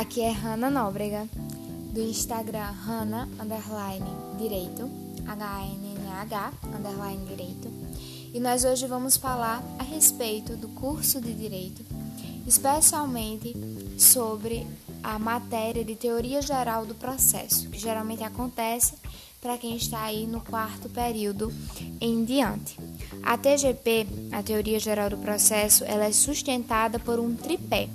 Aqui é Hanna Nóbrega, do Instagram Hanna Underline Direito, H-N-N-H Underline Direito. E nós hoje vamos falar a respeito do curso de Direito, especialmente sobre a matéria de Teoria Geral do Processo, que geralmente acontece para quem está aí no quarto período em diante. A TGP, a Teoria Geral do Processo, ela é sustentada por um tripé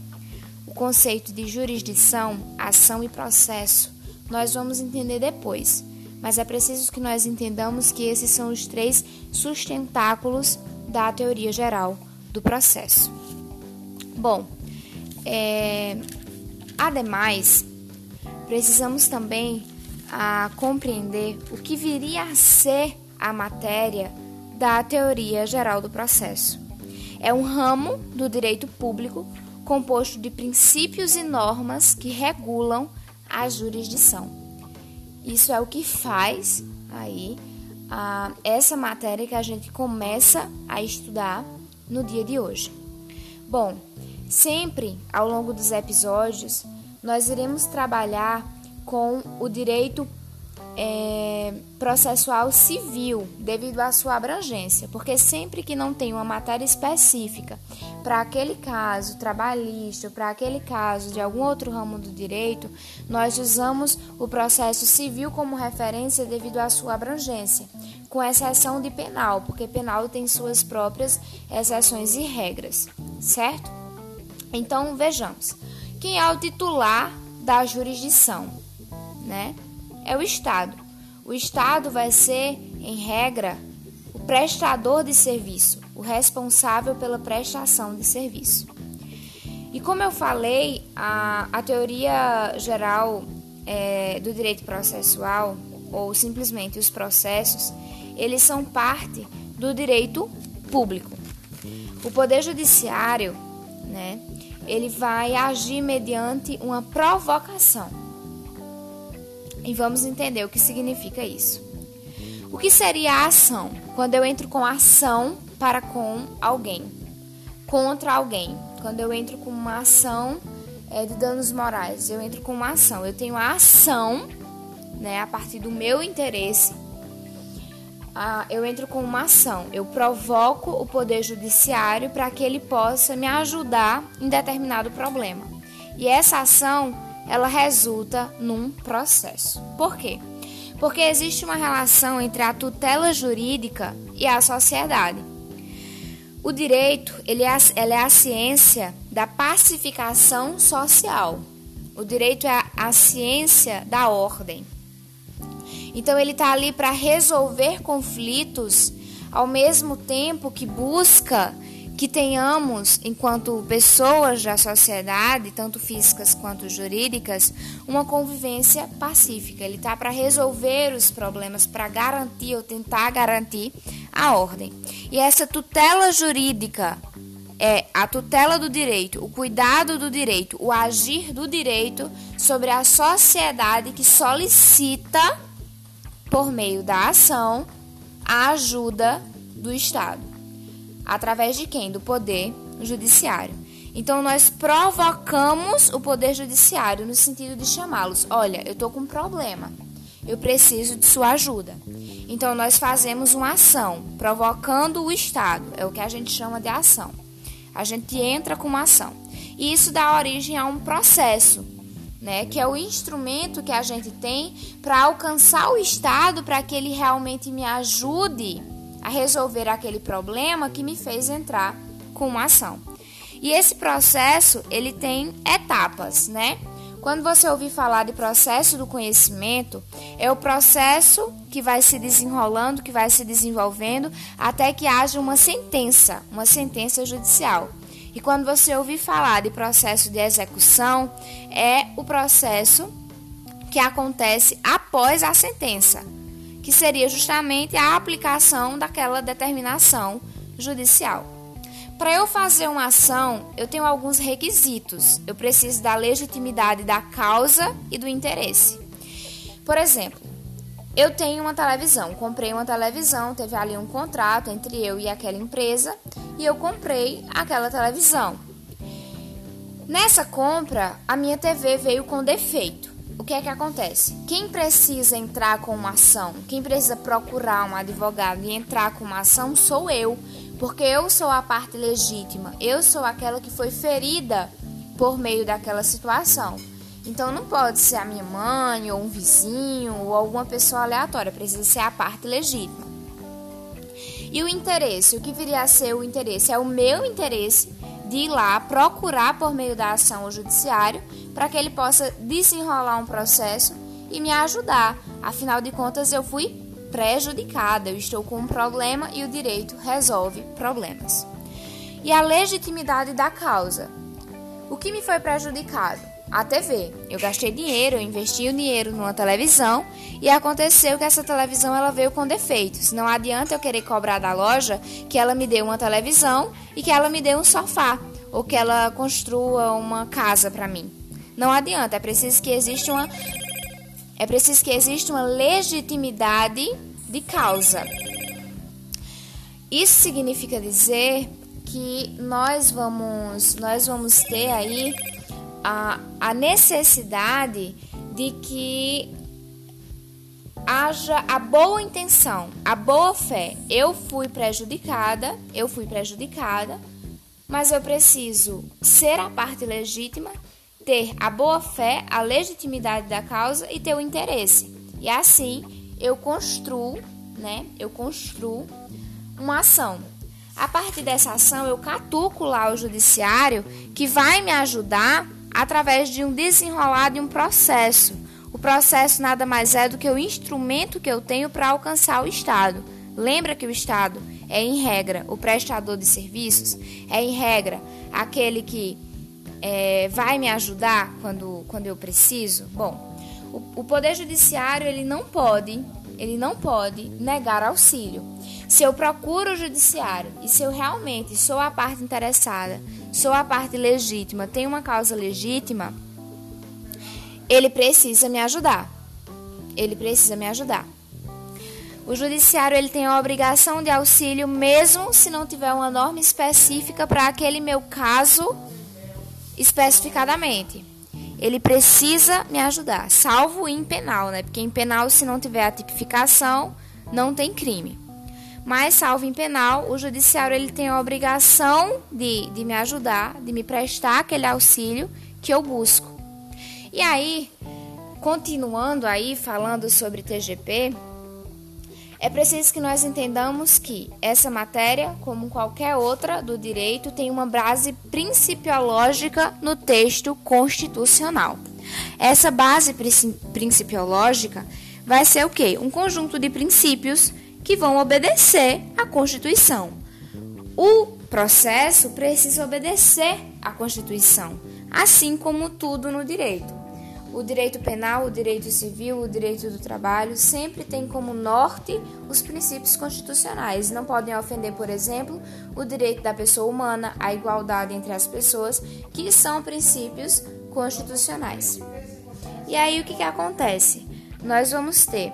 conceito de jurisdição, ação e processo nós vamos entender depois, mas é preciso que nós entendamos que esses são os três sustentáculos da teoria geral do processo. Bom, é, ademais, precisamos também a compreender o que viria a ser a matéria da teoria geral do processo. É um ramo do direito público composto de princípios e normas que regulam a jurisdição. Isso é o que faz aí a, essa matéria que a gente começa a estudar no dia de hoje. Bom, sempre ao longo dos episódios nós iremos trabalhar com o direito é, processual civil, devido à sua abrangência, porque sempre que não tem uma matéria específica para aquele caso trabalhista, para aquele caso de algum outro ramo do direito, nós usamos o processo civil como referência devido à sua abrangência, com exceção de penal, porque penal tem suas próprias exceções e regras, certo? Então vejamos, quem é o titular da jurisdição, né? É o Estado. O Estado vai ser, em regra, o prestador de serviço, o responsável pela prestação de serviço. E como eu falei, a, a teoria geral é, do direito processual, ou simplesmente os processos, eles são parte do direito público. O Poder Judiciário, né, ele vai agir mediante uma provocação e vamos entender o que significa isso. O que seria a ação? Quando eu entro com ação para com alguém, contra alguém. Quando eu entro com uma ação é, de danos morais, eu entro com uma ação. Eu tenho a ação, né, a partir do meu interesse. Ah, eu entro com uma ação. Eu provoco o poder judiciário para que ele possa me ajudar em determinado problema. E essa ação ela resulta num processo. Por quê? Porque existe uma relação entre a tutela jurídica e a sociedade. O direito ele é, a, é a ciência da pacificação social. O direito é a, a ciência da ordem. Então ele está ali para resolver conflitos ao mesmo tempo que busca que tenhamos, enquanto pessoas da sociedade, tanto físicas quanto jurídicas, uma convivência pacífica. Ele está para resolver os problemas, para garantir ou tentar garantir a ordem. E essa tutela jurídica é a tutela do direito, o cuidado do direito, o agir do direito sobre a sociedade que solicita, por meio da ação, a ajuda do Estado. Através de quem? Do poder judiciário. Então nós provocamos o poder judiciário no sentido de chamá-los: olha, eu estou com um problema, eu preciso de sua ajuda. Então nós fazemos uma ação, provocando o Estado, é o que a gente chama de ação. A gente entra com uma ação. E isso dá origem a um processo, né, que é o instrumento que a gente tem para alcançar o Estado para que ele realmente me ajude a resolver aquele problema que me fez entrar com uma ação. E esse processo, ele tem etapas, né? Quando você ouvir falar de processo do conhecimento, é o processo que vai se desenrolando, que vai se desenvolvendo até que haja uma sentença, uma sentença judicial. E quando você ouvir falar de processo de execução, é o processo que acontece após a sentença que seria justamente a aplicação daquela determinação judicial. Para eu fazer uma ação, eu tenho alguns requisitos. Eu preciso da legitimidade da causa e do interesse. Por exemplo, eu tenho uma televisão, comprei uma televisão, teve ali um contrato entre eu e aquela empresa e eu comprei aquela televisão. Nessa compra, a minha TV veio com defeito. O que é que acontece? Quem precisa entrar com uma ação, quem precisa procurar um advogado e entrar com uma ação sou eu, porque eu sou a parte legítima, eu sou aquela que foi ferida por meio daquela situação. Então não pode ser a minha mãe, ou um vizinho, ou alguma pessoa aleatória, precisa ser a parte legítima. E o interesse, o que viria a ser o interesse? É o meu interesse de ir lá procurar por meio da ação o judiciário para que ele possa desenrolar um processo e me ajudar. Afinal de contas, eu fui prejudicada, eu estou com um problema e o direito resolve problemas. E a legitimidade da causa. O que me foi prejudicado? A TV. Eu gastei dinheiro, eu investi o dinheiro numa televisão e aconteceu que essa televisão ela veio com defeitos. Não adianta eu querer cobrar da loja que ela me dê uma televisão e que ela me dê um sofá ou que ela construa uma casa para mim. Não adianta, é preciso que exista uma é preciso que exista uma legitimidade de causa. Isso significa dizer que nós vamos nós vamos ter aí a, a necessidade de que haja a boa intenção, a boa fé. Eu fui prejudicada, eu fui prejudicada, mas eu preciso ser a parte legítima, ter a boa fé, a legitimidade da causa e ter o interesse. E assim eu construo, né? Eu construo uma ação. A partir dessa ação, eu catuco lá o judiciário que vai me ajudar através de um desenrolar de um processo. O processo nada mais é do que o instrumento que eu tenho para alcançar o Estado. Lembra que o Estado é, em regra, o prestador de serviços, é, em regra, aquele que é, vai me ajudar quando, quando eu preciso? Bom, o, o Poder Judiciário ele não pode, ele não pode negar auxílio. Se eu procuro o Judiciário e se eu realmente sou a parte interessada sou a parte legítima, tenho uma causa legítima, ele precisa me ajudar. Ele precisa me ajudar. O judiciário ele tem a obrigação de auxílio mesmo se não tiver uma norma específica para aquele meu caso especificadamente. Ele precisa me ajudar, salvo em penal, né? Porque em penal se não tiver a tipificação, não tem crime. Mas, salvo em penal, o judiciário ele tem a obrigação de, de me ajudar, de me prestar aquele auxílio que eu busco. E aí, continuando aí falando sobre TGP, é preciso que nós entendamos que essa matéria, como qualquer outra do direito, tem uma base principiológica no texto constitucional. Essa base principiológica vai ser o quê? Um conjunto de princípios que vão obedecer à Constituição. O processo precisa obedecer à Constituição, assim como tudo no direito. O direito penal, o direito civil, o direito do trabalho sempre tem como norte os princípios constitucionais. Não podem ofender, por exemplo, o direito da pessoa humana, a igualdade entre as pessoas, que são princípios constitucionais. E aí o que, que acontece? Nós vamos ter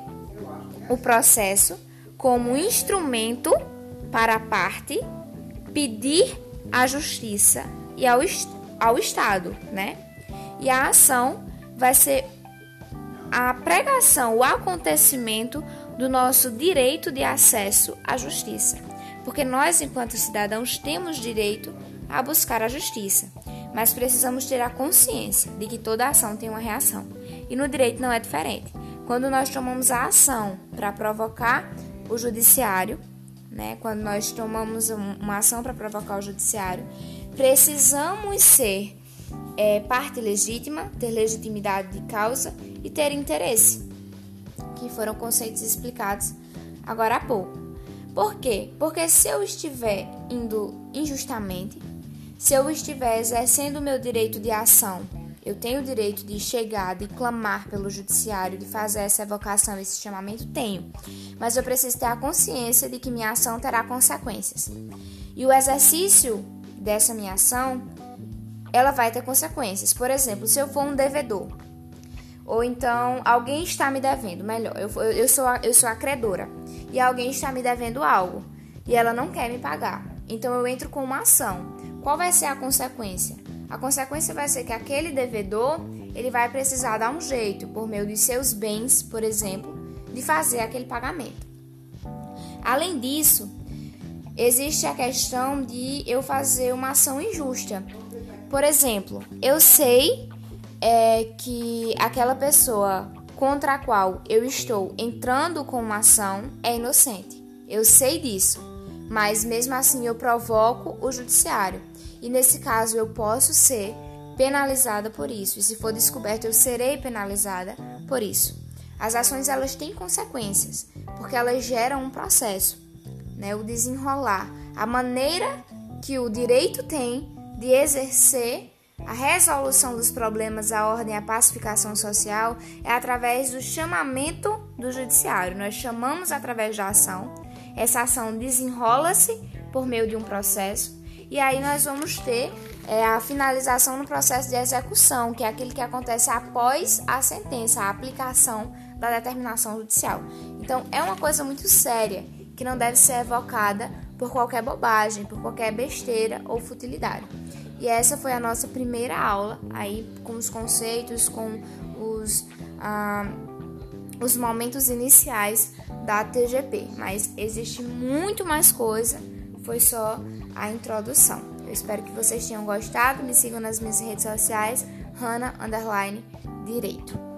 o processo como instrumento para a parte pedir à justiça e ao, ao Estado, né? E a ação vai ser a pregação, o acontecimento do nosso direito de acesso à justiça. Porque nós, enquanto cidadãos, temos direito a buscar a justiça, mas precisamos ter a consciência de que toda ação tem uma reação. E no direito não é diferente. Quando nós tomamos a ação para provocar o judiciário, né? Quando nós tomamos uma ação para provocar o judiciário, precisamos ser é, parte legítima, ter legitimidade de causa e ter interesse, que foram conceitos explicados agora há pouco. Por quê? Porque se eu estiver indo injustamente, se eu estiver exercendo o meu direito de ação eu tenho o direito de chegar, de clamar pelo judiciário, de fazer essa evocação, esse chamamento? Tenho. Mas eu preciso ter a consciência de que minha ação terá consequências. E o exercício dessa minha ação, ela vai ter consequências. Por exemplo, se eu for um devedor, ou então alguém está me devendo, melhor, eu, eu, sou, eu sou a credora, e alguém está me devendo algo, e ela não quer me pagar. Então eu entro com uma ação. Qual vai ser a consequência? A consequência vai ser que aquele devedor, ele vai precisar dar um jeito, por meio de seus bens, por exemplo, de fazer aquele pagamento. Além disso, existe a questão de eu fazer uma ação injusta. Por exemplo, eu sei é, que aquela pessoa contra a qual eu estou entrando com uma ação é inocente. Eu sei disso, mas mesmo assim eu provoco o judiciário. E nesse caso eu posso ser penalizada por isso. E se for descoberto, eu serei penalizada por isso. As ações elas têm consequências, porque elas geram um processo, né? O desenrolar, a maneira que o direito tem de exercer a resolução dos problemas, a ordem a pacificação social é através do chamamento do judiciário. Nós chamamos através da ação. Essa ação desenrola-se por meio de um processo e aí nós vamos ter é, a finalização no processo de execução, que é aquele que acontece após a sentença, a aplicação da determinação judicial. Então é uma coisa muito séria que não deve ser evocada por qualquer bobagem, por qualquer besteira ou futilidade. E essa foi a nossa primeira aula aí com os conceitos, com os, ah, os momentos iniciais da TGP. Mas existe muito mais coisa foi só a introdução. Eu espero que vocês tenham gostado. Me sigam nas minhas redes sociais, Hanna Direito.